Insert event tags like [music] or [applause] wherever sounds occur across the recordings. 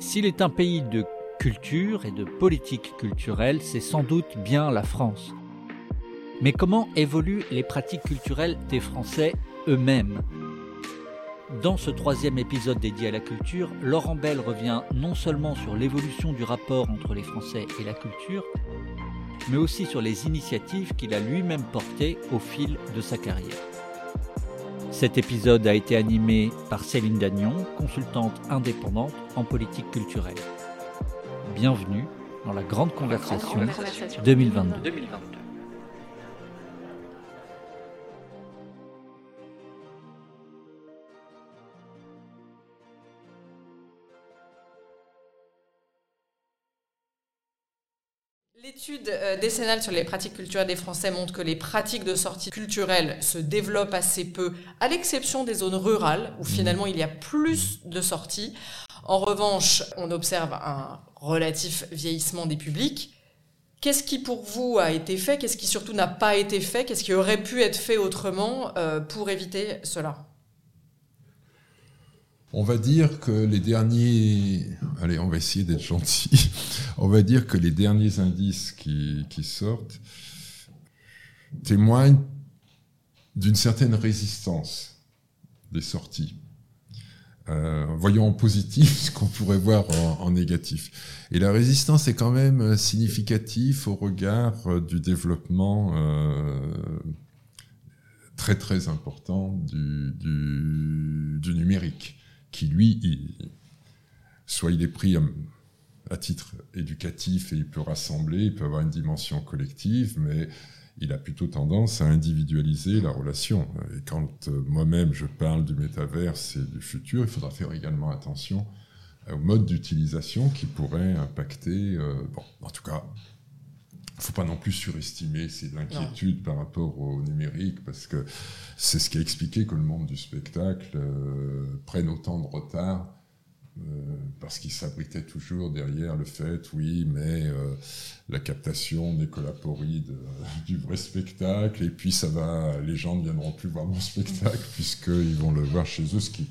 S'il est un pays de culture et de politique culturelle, c'est sans doute bien la France. Mais comment évoluent les pratiques culturelles des Français eux-mêmes? Dans ce troisième épisode dédié à la culture, Laurent Bell revient non seulement sur l'évolution du rapport entre les Français et la culture, mais aussi sur les initiatives qu'il a lui-même portées au fil de sa carrière. Cet épisode a été animé par Céline Dagnon, consultante indépendante en politique culturelle. Bienvenue dans la Grande Conversation, 2022. L'étude euh, décennale sur les pratiques culturelles des Français montre que les pratiques de sortie culturelle se développent assez peu, à l'exception des zones rurales, où finalement il y a plus de sorties. En revanche, on observe un relatif vieillissement des publics. Qu'est-ce qui pour vous a été fait? Qu'est-ce qui surtout n'a pas été fait? Qu'est-ce qui aurait pu être fait autrement euh, pour éviter cela? On va dire que les derniers, allez, on va essayer d'être gentil. [laughs] On va dire que les derniers indices qui, sortent témoignent d'une certaine résistance des sorties. Euh, voyons en positif [laughs] ce qu'on pourrait voir en, négatif. Et la résistance est quand même significative au regard du développement euh, très très important du numérique qui lui, soit il est pris à, titre éducatif et il peut rassembler, il peut avoir une dimension collective, mais il a plutôt tendance à individualiser la relation. Et quand euh, moi-même je parle du métaverse et du futur, il faudra faire également attention au mode d'utilisation qui pourrait impacter, euh, bon, en tout cas, ne faut pas non plus surestimer ces inquiétudes par rapport au numérique, parce que c'est ce qui a expliqué que le monde du spectacle euh, prenne autant de retard, euh, parce qu'il s'abritait toujours derrière le fait, oui, mais euh, la captation n'est que la poride [laughs] du vrai spectacle, et puis ça va, les gens ne viendront plus voir mon spectacle, [laughs] puisqu'ils vont le voir chez eux, ce qui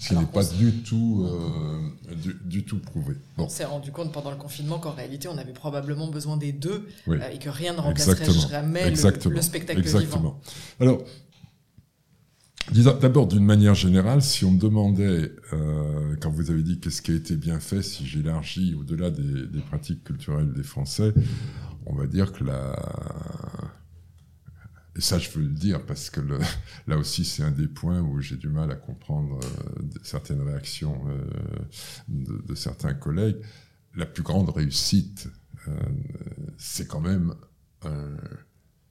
ce qui n'est pas du tout, euh, du, tout prouvé. On s'est rendu compte pendant le confinement qu'en réalité, on avait probablement besoin des deux euh, et que rien ne remplacerait jamais le, spectacle Exactement. Alors, d'abord, d'une manière générale, si on me demandait, euh, quand vous avez dit qu'est-ce qui a été bien fait, si j'élargis au-delà des, des pratiques culturelles des Français, on va dire que la et ça, je veux le dire parce que [laughs] là aussi, c'est un des points où j'ai du mal à comprendre euh, certaines réactions euh, de, certains collègues. La plus grande réussite, euh, c'est quand même,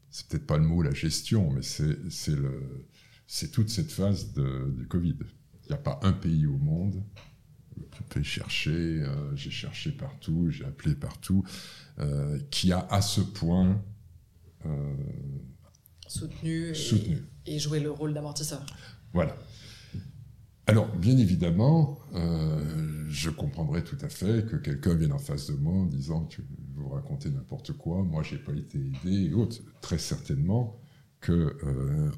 c'est peut-être pas le mot la gestion, mais c'est toute cette phase du Covid. Il n'y a pas un pays au monde tu peux chercher, j'ai cherché partout, j'ai appelé partout, qui a à ce point soutenu, et, jouer le rôle d'amortisseur. Voilà. Alors, bien évidemment, euh, je comprendrais tout à fait que quelqu'un vienne en face de moi en disant tu vous racontez n'importe quoi, moi j'ai pas été aidé et autres. Très certainement que euh,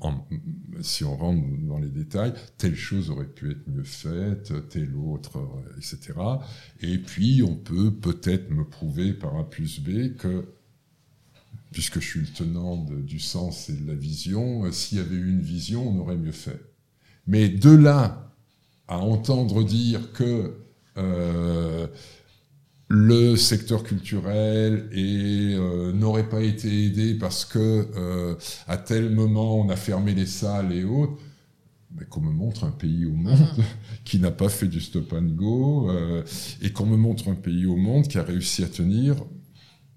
si on rentre dans les détails, telle chose aurait pu être mieux faite, telle autre, euh, etc. Et puis on peut peut-être me prouver par A plus B que puisque je suis le tenant du sens et de la vision, euh, s'il y avait eu une vision, on aurait mieux fait. Mais de là à entendre dire que euh, le secteur culturel euh, n'aurait pas été aidé parce que à tel moment on a fermé les salles et autres, mais qu'on me montre un pays au monde mhm. [laughs] qui n'a pas fait du stop and go et qu'on me montre un pays au monde qui a réussi à tenir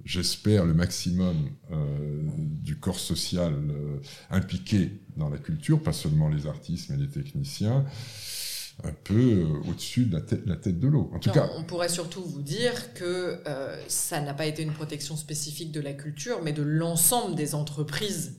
j'espère, le maximum euh, du corps social euh, impliqué dans la culture, pas seulement les artistes, mais les techniciens, un peu euh, au-dessus de la tête, la tête de l'eau. En tout cas, on pourrait surtout vous dire que ça n'a pas été une protection spécifique de la culture, mais de l'ensemble des entreprises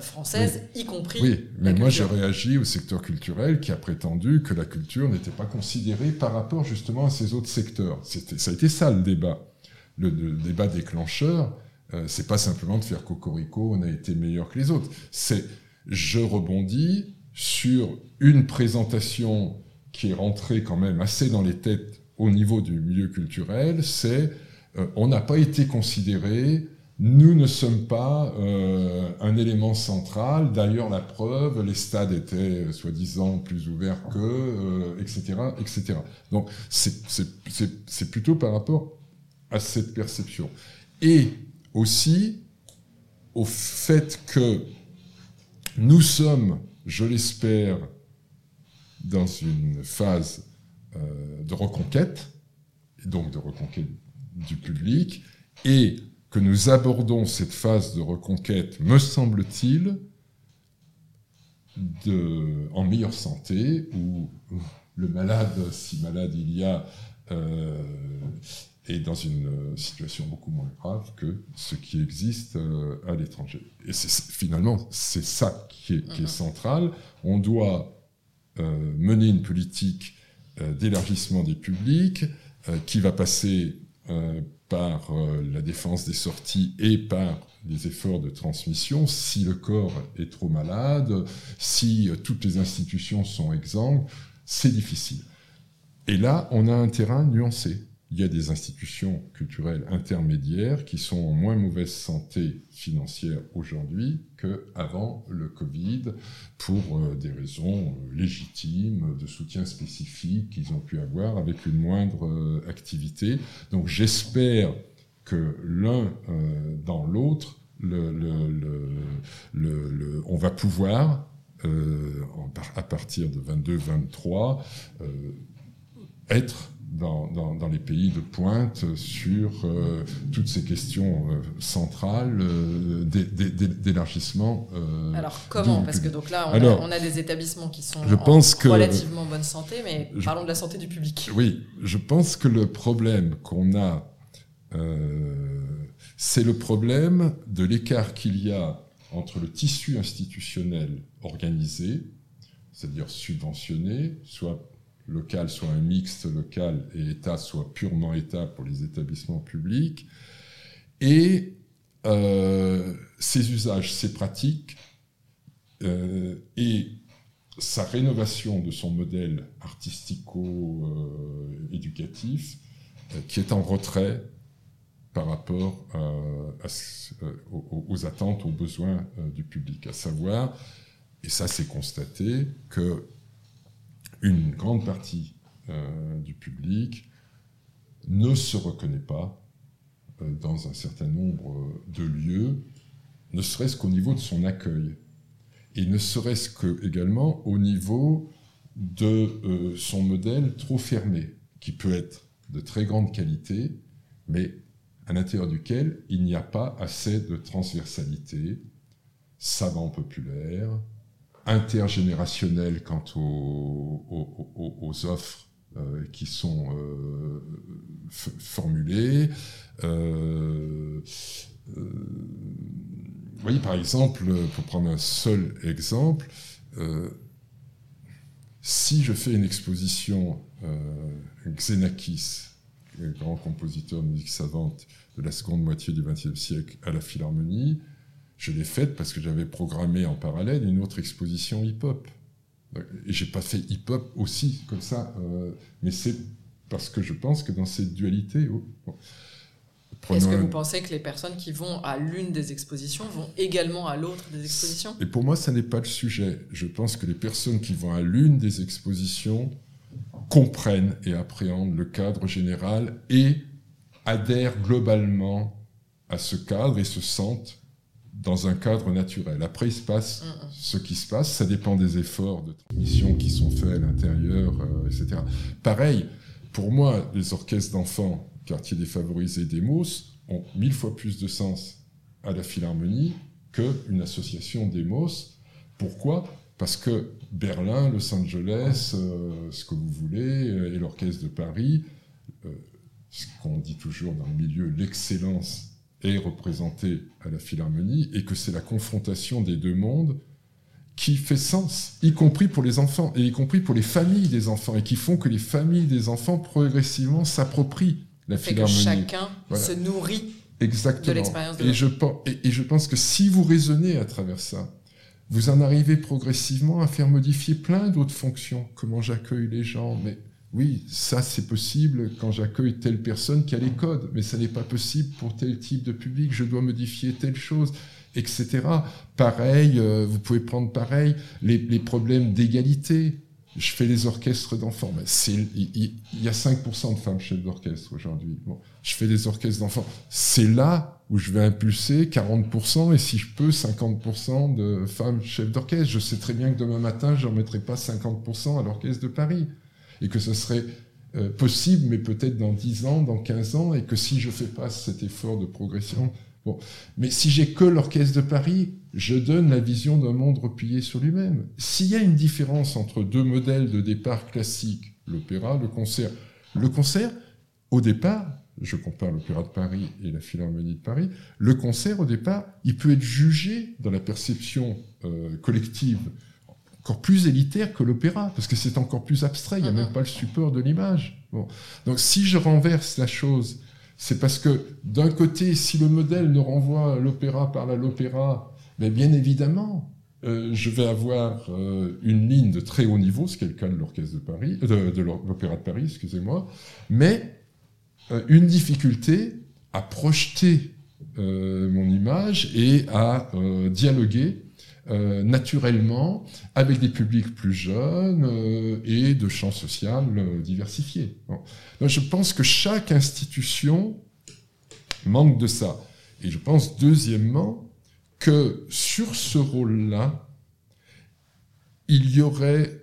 françaises, y compris. Oui, mais moi j'ai réagi au secteur culturel qui a prétendu que la culture n'était pas considérée par rapport justement à ces autres secteurs. Ça a été ça le débat le, débat déclencheur, euh, c'est pas simplement de faire cocorico, on a été meilleur que les autres. C'est je rebondis sur une présentation qui est rentrée quand même assez dans les têtes au niveau du milieu culturel, c'est euh, on n'a pas été considéré, nous ne sommes pas euh, un élément central. D'ailleurs, la preuve, les stades étaient euh, soi-disant plus ouverts que, etc., etc. Donc, c'est plutôt par rapport à cette perception. Et aussi au fait que nous sommes, je l'espère, dans une phase euh, de reconquête, et donc de reconquête du public, et que nous abordons cette phase de reconquête, me semble-t-il, en meilleure santé, où le malade, si malade il y a, euh, est dans une situation beaucoup moins grave que ce qui existe euh, à l'étranger. Et finalement, c'est ça qui est, qui est, central. On doit euh, mener une politique euh, d'élargissement des publics euh, qui va passer par la défense des sorties et par des efforts de transmission. Si le corps est trop malade, si toutes les institutions sont exemples, c'est difficile. Et là, on a un terrain nuancé il y a des institutions culturelles intermédiaires qui sont en moins mauvaise santé financière aujourd'hui qu'avant le Covid pour euh, des raisons euh, légitimes de soutien spécifique qu'ils ont pu avoir avec une moindre euh, activité. Donc j'espère que l'un dans l'autre, on va pouvoir, à partir de 22-23, être dans, les pays de pointe sur euh, toutes ces questions euh, centrales euh, d'élargissement. Alors comment Parce que donc là, on, a, des établissements qui sont je pense en relativement bonne santé, mais parlons de la santé du public. Oui, je pense que le problème qu'on a, c'est le problème de l'écart qu'il y a entre le tissu institutionnel organisé, c'est-à-dire subventionné, soit local soit un mixte local et État soit purement État pour les établissements publics, et euh, ses usages, ses pratiques euh, et sa rénovation de son modèle artistico-éducatif euh, qui est en retrait par rapport aux, attentes, aux besoins du public, à savoir, et ça c'est constaté, que une grande partie euh, du public ne se reconnaît pas euh, dans un certain nombre de lieux, ne serait-ce qu'au niveau de son accueil, et ne serait-ce que également au niveau de euh, son modèle trop fermé, qui peut être de très grande qualité, mais à l'intérieur duquel il n'y a pas assez de transversalité, savant populaire, intergénérationnel quant aux, offres euh, qui sont euh, formulées. Euh, vous voyez, par exemple, pour prendre un seul exemple, si je fais une exposition Xenakis, grand compositeur de musique savante de la seconde moitié du XXe siècle, à la Philharmonie, je l'ai faite parce que j'avais programmé en parallèle une autre exposition hip-hop. Et j'ai pas fait hip-hop aussi comme ça, euh, mais c'est parce que je pense que dans cette dualité. Oh, Est-ce que vous pensez que les personnes qui vont à l'une des expositions vont également à l'autre des expositions? Et pour moi, ça n'est pas le sujet. Je pense que les personnes qui vont à l'une des expositions comprennent et appréhendent le cadre général et adhèrent globalement à ce cadre et se sentent dans un cadre naturel. Après, il se passe ce qui se passe. Ça dépend des efforts de transmission qui sont faits à l'intérieur, euh, etc. Pareil, pour moi, les orchestres d'enfants, quartier défavorisé d'Emos, ont mille fois plus de sens à la Philharmonie qu'une association d'Emos. Pourquoi? Parce que Berlin, Los Angeles, euh, ce que vous voulez, euh, et l'orchestre de Paris, ce qu'on dit toujours dans le milieu, l'excellence est représenté à la Philharmonie et que c'est la confrontation des deux mondes qui fait sens, y compris pour les enfants et y compris pour les familles des enfants et qui font que les familles des enfants progressivement s'approprient la Philharmonie. Que chacun se nourrit de l'expérience de et je, et, et je pense que si vous raisonnez à travers ça, vous en arrivez progressivement à faire modifier plein d'autres fonctions. Comment j'accueille les gens, mais oui, ça c'est possible quand j'accueille telle personne qui a les codes, mais ça n'est pas possible pour tel type de public, je dois modifier telle chose, etc. Pareil, euh, vous pouvez prendre pareil, les, problèmes d'égalité. Je fais les orchestres d'enfants. Il y, a 5% de femmes chefs d'orchestre aujourd'hui. Je fais des orchestres d'enfants. C'est là où je vais impulser 40% et si je peux 50% de femmes chefs d'orchestre. Je sais très bien que demain matin, je n'en mettrai pas 50% à l'orchestre de Paris et que ce serait euh, possible, mais peut-être dans 10 ans, dans 15 ans, et que si je fais pas cet effort de progression, bon. Mais si j'ai que l'orchestre de Paris, je donne la vision d'un monde replié sur lui-même. S'il y a une différence entre deux modèles de départ classiques, l'opéra, le concert, le concert, au départ, je compare l'Opéra de Paris et la Philharmonie de Paris, le concert, au départ, il peut être jugé dans la perception euh, collective encore plus élitaire que l'opéra, parce que c'est encore plus abstrait, il n'y a même pas le support de l'image. Bon. Donc si je renverse la chose, c'est parce que d'un côté, si le modèle ne renvoie l'opéra par l'opéra, mais bien évidemment, euh, je vais avoir euh, une ligne de très haut niveau, ce qui est le cas de l'orchestre de Paris, euh, de, l'opéra de Paris, excusez-moi, mais une difficulté à projeter mon image et à dialoguer euh, naturellement avec des publics plus jeunes euh, et de champs sociaux euh, diversifiés. Donc, je pense que chaque institution manque de ça. Et je pense deuxièmement que sur ce rôle-là, il y aurait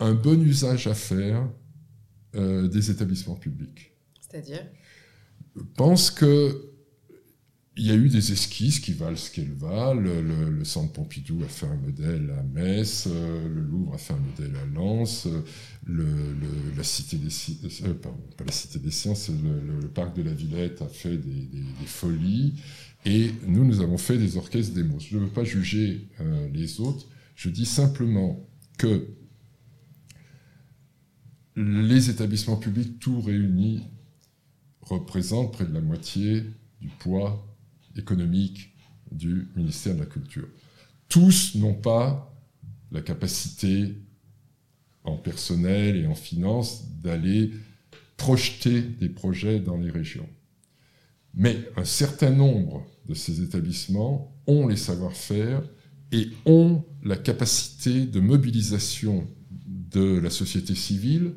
un bon usage à faire des établissements publics. C'est-à-dire? Je pense que il y a eu des esquisses qui valent ce qu'elles valent. Le, Centre Pompidou a fait un modèle à Metz, euh, le Louvre a fait un modèle à Lens, le, des euh, pas la Cité des le, Parc de la Villette a fait des, folies. Et nous, nous avons fait des orchestres démos. Je ne veux pas juger euh, les autres. Je dis simplement que les établissements publics, tout réunis, représentent près de la moitié du poids économique du ministère de la Culture. Tous n'ont pas la capacité en personnel et en finance d'aller projeter des projets dans les régions. Mais un certain nombre de ces établissements ont les savoir-faire et ont la capacité de mobilisation de la société civile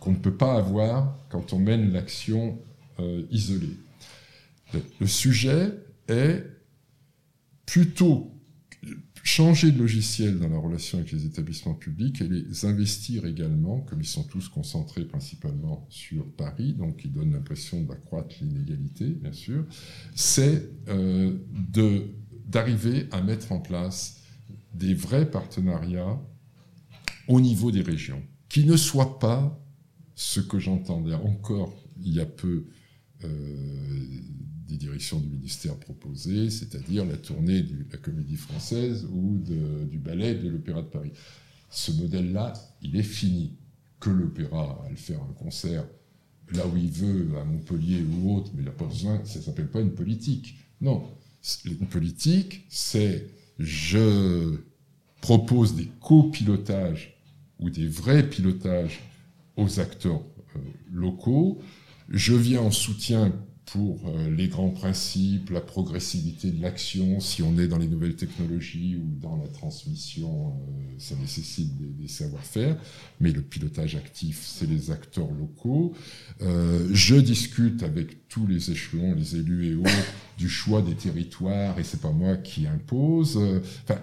qu'on ne peut pas avoir quand on mène l'action euh, isolée. Le sujet, est plutôt changer de logiciel dans la relation avec les établissements publics et les investir également, comme ils sont tous concentrés principalement sur Paris, donc ils donnent l'impression d'accroître l'inégalité, bien sûr, c'est euh, d'arriver à mettre en place des vrais partenariats au niveau des régions, qui ne soient pas ce que j'entendais encore il y a peu euh, des directions du ministère proposées, c'est-à-dire la tournée de la comédie française ou du ballet de l'Opéra de Paris. Ce modèle-là, il est fini. Que l'opéra à le faire un concert là où il veut, à Montpellier ou autre, mais il n'a pas besoin, ça ne s'appelle pas une politique. Non, une politique, c'est je propose des copilotages ou des vrais pilotages aux acteurs euh, locaux, je viens en soutien pour euh, les grands principes, la progressivité de l'action, si on est dans les nouvelles technologies ou dans la transmission, euh, ça nécessite des, savoir-faire, mais le pilotage actif, c'est les acteurs locaux. Euh, je discute avec tous les échelons, les élus et autres, du choix des territoires, et c'est pas moi qui impose. Enfin,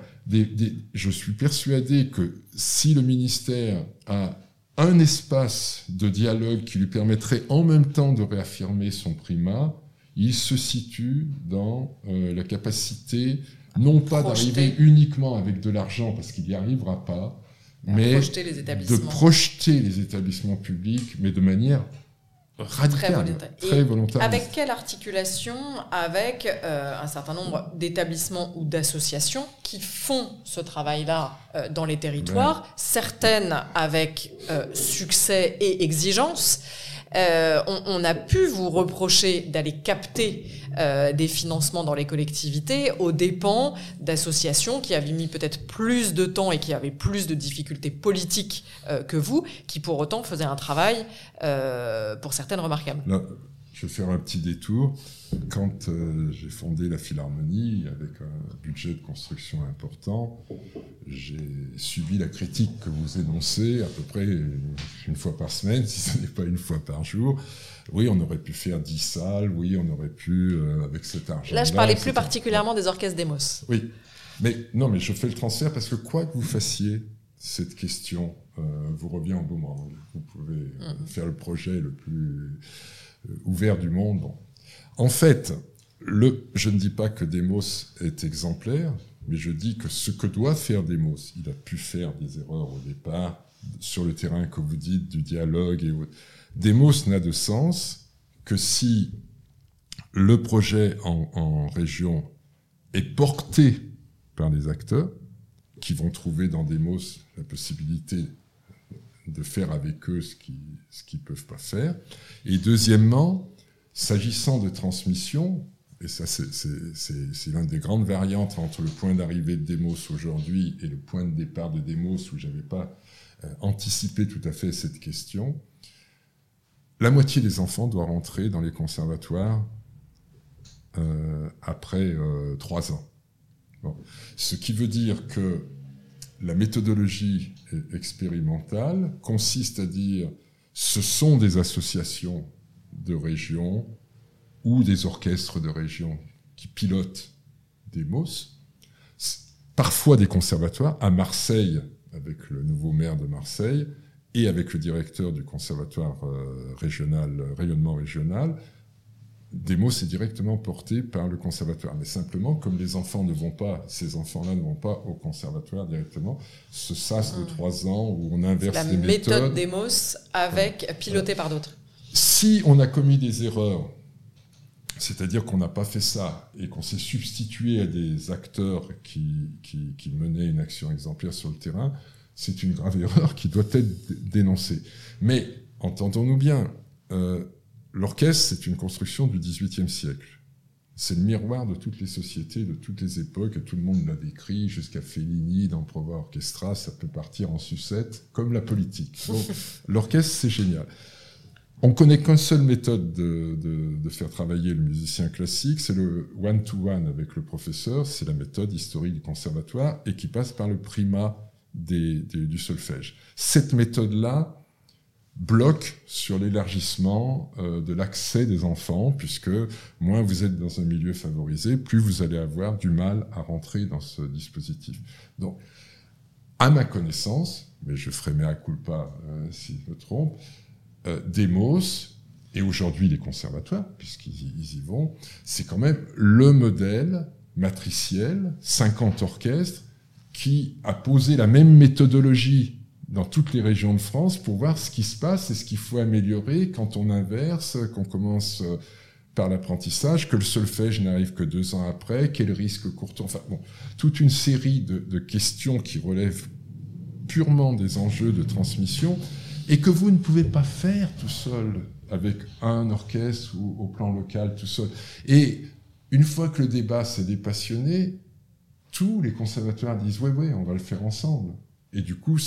je suis persuadé que si le ministère a un espace de dialogue qui lui permettrait en même temps de réaffirmer son primat, il se situe dans euh, la capacité non pas d'arriver uniquement avec de l'argent parce qu'il n'y arrivera pas, mais de projeter les établissements publics, mais de manière radical, très, volontaire. Avec quelle articulation avec euh, un certain nombre d'établissements ou d'associations qui font ce travail-là euh, dans les territoires, certaines avec euh, succès et exigence, Euh, on, a pu vous reprocher d'aller capter euh, des financements dans les collectivités aux dépens d'associations qui avaient mis peut-être plus de temps et qui avaient plus de difficultés politiques euh, que vous, qui pour autant faisaient un travail pour certaines remarquables. Je vais faire un petit détour. Quand j'ai fondé la Philharmonie avec un budget de construction important, j'ai subi la critique que vous énoncez à peu près une fois par semaine, [laughs] si ce n'est pas une fois par jour. Oui, on aurait pu faire 10 salles, oui, on aurait pu, euh, avec cet argent. Là, je parlais plus particulièrement des orchestres d'Emos. Oui, mais non, mais je fais le transfert parce que quoi que vous fassiez, cette question euh, vous revient au moment. Vous pouvez euh, mm. faire le projet le plus ouvert du monde. En fait, le, je ne dis pas que Demos est exemplaire, mais je dis que ce que doit faire Demos, il a pu faire des erreurs au départ sur le terrain que vous dites du dialogue. Et... Demos n'a de sens que si le projet en, région est porté par des acteurs qui vont trouver dans Demos la possibilité de faire avec eux ce qu'ils ne peuvent pas faire. Et deuxièmement, s'agissant de transmission, et ça, c'est l'une des grandes variantes entre le point d'arrivée de Demos aujourd'hui et le point de départ de Demos où je n'avais pas euh, anticipé tout à fait cette question. La moitié des enfants doit rentrer dans les conservatoires euh, après euh, trois ans. Ce qui veut dire que la méthodologie expérimentale consiste à dire ce sont des associations de régions ou des orchestres de région qui pilotent des MOS, parfois des conservatoires, à Marseille, avec le nouveau maire de Marseille, et avec le directeur du conservatoire euh, régional, rayonnement régional, Demos est directement porté par le conservatoire. Mais simplement, comme les enfants ne vont pas, ces enfants-là ne vont pas au conservatoire directement, ce SAS de hmm. trois ans où on inverse les méthodes. La méthode Demos avec, pilotée par d'autres. Si on a commis des erreurs c'est-à-dire qu'on n'a pas fait ça et qu'on s'est substitué à des acteurs qui, qui, menaient une action exemplaire sur le terrain, c'est une grave erreur qui doit être dénoncée. Mais, entendons-nous bien, euh, l'orchestre, c'est une construction du XVIIIe siècle. C'est le miroir de toutes les sociétés, de toutes les époques, et tout le monde l'a décrit, jusqu'à Fellini dans Prova Orchestra, ça peut partir en sucette, comme la politique. [laughs] L'orchestre, c'est génial. On connaît qu'une seule méthode de, faire travailler le musicien classique, c'est le one-to-one avec le professeur, c'est la méthode historique du conservatoire et qui passe par le primat du solfège. Cette méthode-là bloque sur l'élargissement euh, de l'accès des enfants, puisque moins vous êtes dans un milieu favorisé, plus vous allez avoir du mal à rentrer dans ce dispositif. Donc, à ma connaissance, mais je ferai mea culpa euh, si je me trompe, euh, Demos, et aujourd'hui les conservatoires, puisqu'ils y vont, c'est quand même le modèle matriciel, 50 orchestres, qui a posé la même méthodologie dans toutes les régions de France pour voir ce qui se passe et ce qu'il faut améliorer quand on inverse, qu'on commence euh, par l'apprentissage, que le solfège n'arrive que deux ans après, quel risque court enfin bon, toute une série de, de questions qui relèvent purement des enjeux de transmission et que vous ne pouvez pas faire tout seul avec un orchestre ou au plan local tout seul. Et une fois que le débat s'est dépassionné, tous les conservatoires disent oui, oui, on va le faire ensemble. Et du coup,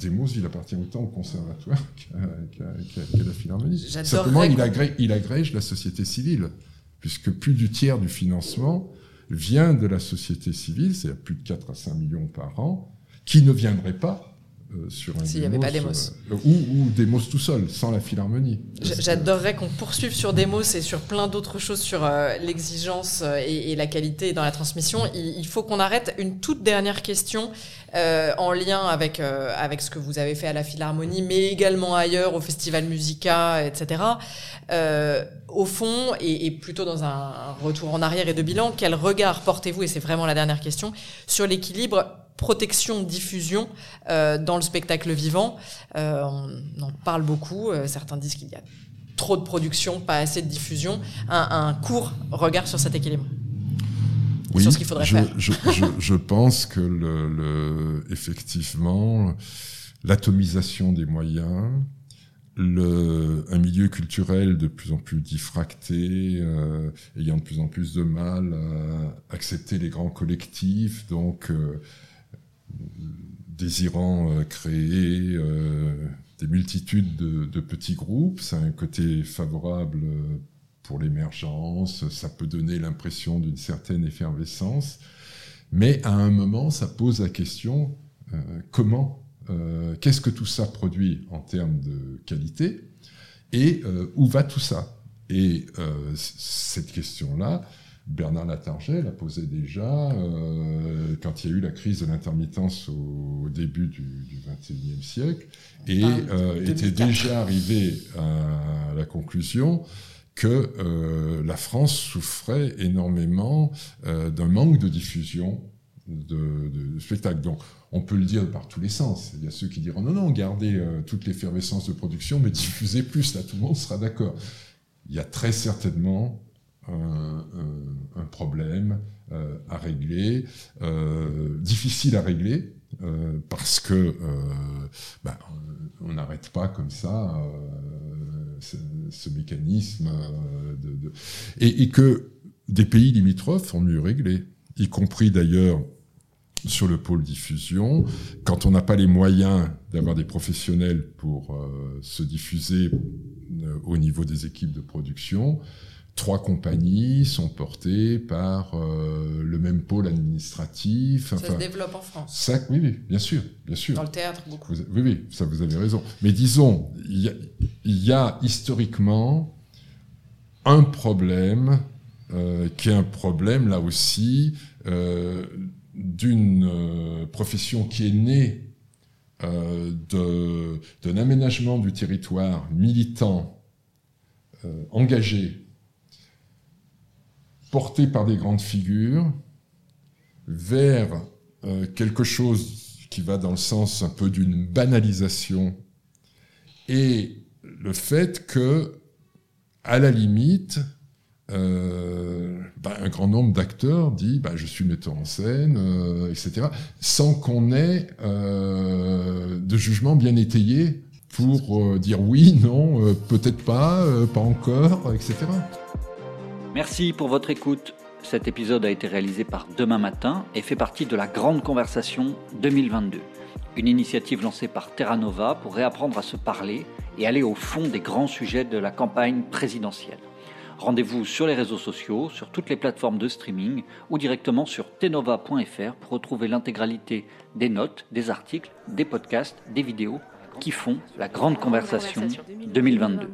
Demos, il appartient autant au conservatoire [laughs] qu'à la Philharmonie. Simplement, il agrège, il agrège la société civile, puisque plus du tiers du financement vient de la société civile, c'est à plus de 4 à 5 millions par an, qui ne viendrait pas euh, sur un S'il n'y avait pas Demos. Euh, ou, ou, Demos tout seul, sans la philharmonie. J'adorerais qu'on poursuive sur Demos et sur plein d'autres choses sur euh, l'exigence et, la qualité dans la transmission. Il, faut qu'on arrête. Une toute dernière question en lien avec, avec ce que vous avez fait à la philharmonie, mais également ailleurs, au Festival Musica, etc. au fond, et, et, plutôt dans un retour en arrière et de bilan, quel regard portez-vous, et c'est vraiment la dernière question, sur l'équilibre protection, diffusion euh, dans le spectacle vivant. Euh, on en parle beaucoup. Euh, certains disent qu'il y a trop de production, pas assez de diffusion. Un, court regard sur cet équilibre. Oui, sur ce qu'il faudrait je, faire. Je, je, pense que le, le effectivement l'atomisation des moyens, le, un milieu culturel de plus en plus diffracté, euh, ayant de plus en plus de mal à accepter les grands collectifs, donc euh, désirant euh, créer des multitudes de, petits groupes. Ça un côté favorable pour l'émergence, ça peut donner l'impression d'une certaine effervescence, mais à un moment, ça pose la question comment euh, qu'est-ce que tout ça produit en termes de qualité et euh, où va tout ça? Et euh, cette question-là, Bernard Latarget l'a posée déjà quand il y a eu la crise de l'intermittence au, début du, XXIe siècle et était déjà arrivé à la conclusion que la France souffrait énormément d'un manque de diffusion de, de, spectacle. Donc, on peut le dire par tous les sens. Il y a ceux qui diront non, non, gardez euh, toute l'effervescence de production, mais diffusez plus, là, tout le monde sera d'accord. Il y a très certainement un, problème euh, à régler, euh, difficile à régler, parce que ben, on n'arrête pas comme ça ce, mécanisme et, que des pays limitrophes ont mieux réglé y compris d'ailleurs sur le pôle diffusion. Quand on n'a pas les moyens d'avoir des professionnels pour euh, se diffuser euh, au niveau des équipes de production, trois compagnies sont portées par euh, le même pôle administratif. Ça se développe en France. Ça, oui, oui, bien sûr, bien sûr. Dans le théâtre, beaucoup. oui, oui, ça vous avez raison. Mais disons, il y, a historiquement un problème euh, qui est un problème là aussi euh, d'une profession qui est née d'un aménagement du territoire militant, engagé, porté par des grandes figures, vers quelque chose qui va dans le sens un peu d'une banalisation et le fait que, à la limite, euh, bah, un grand nombre d'acteurs dit bah, je suis metteur en scène, euh, etc., sans qu'on ait euh, de jugement bien étayé pour dire oui, non, peut-être pas, pas encore, etc. Merci pour votre écoute. Cet épisode a été réalisé par Demain Matin et fait partie de la Grande Conversation 2022, une initiative lancée par Terra Nova pour réapprendre à se parler et aller au fond des grands sujets de la campagne présidentielle. Rendez-vous sur les réseaux sociaux, sur toutes les plateformes de streaming ou directement sur tenova.fr pour retrouver l'intégralité des notes, des articles, des podcasts, des vidéos qui font la grande conversation 2022.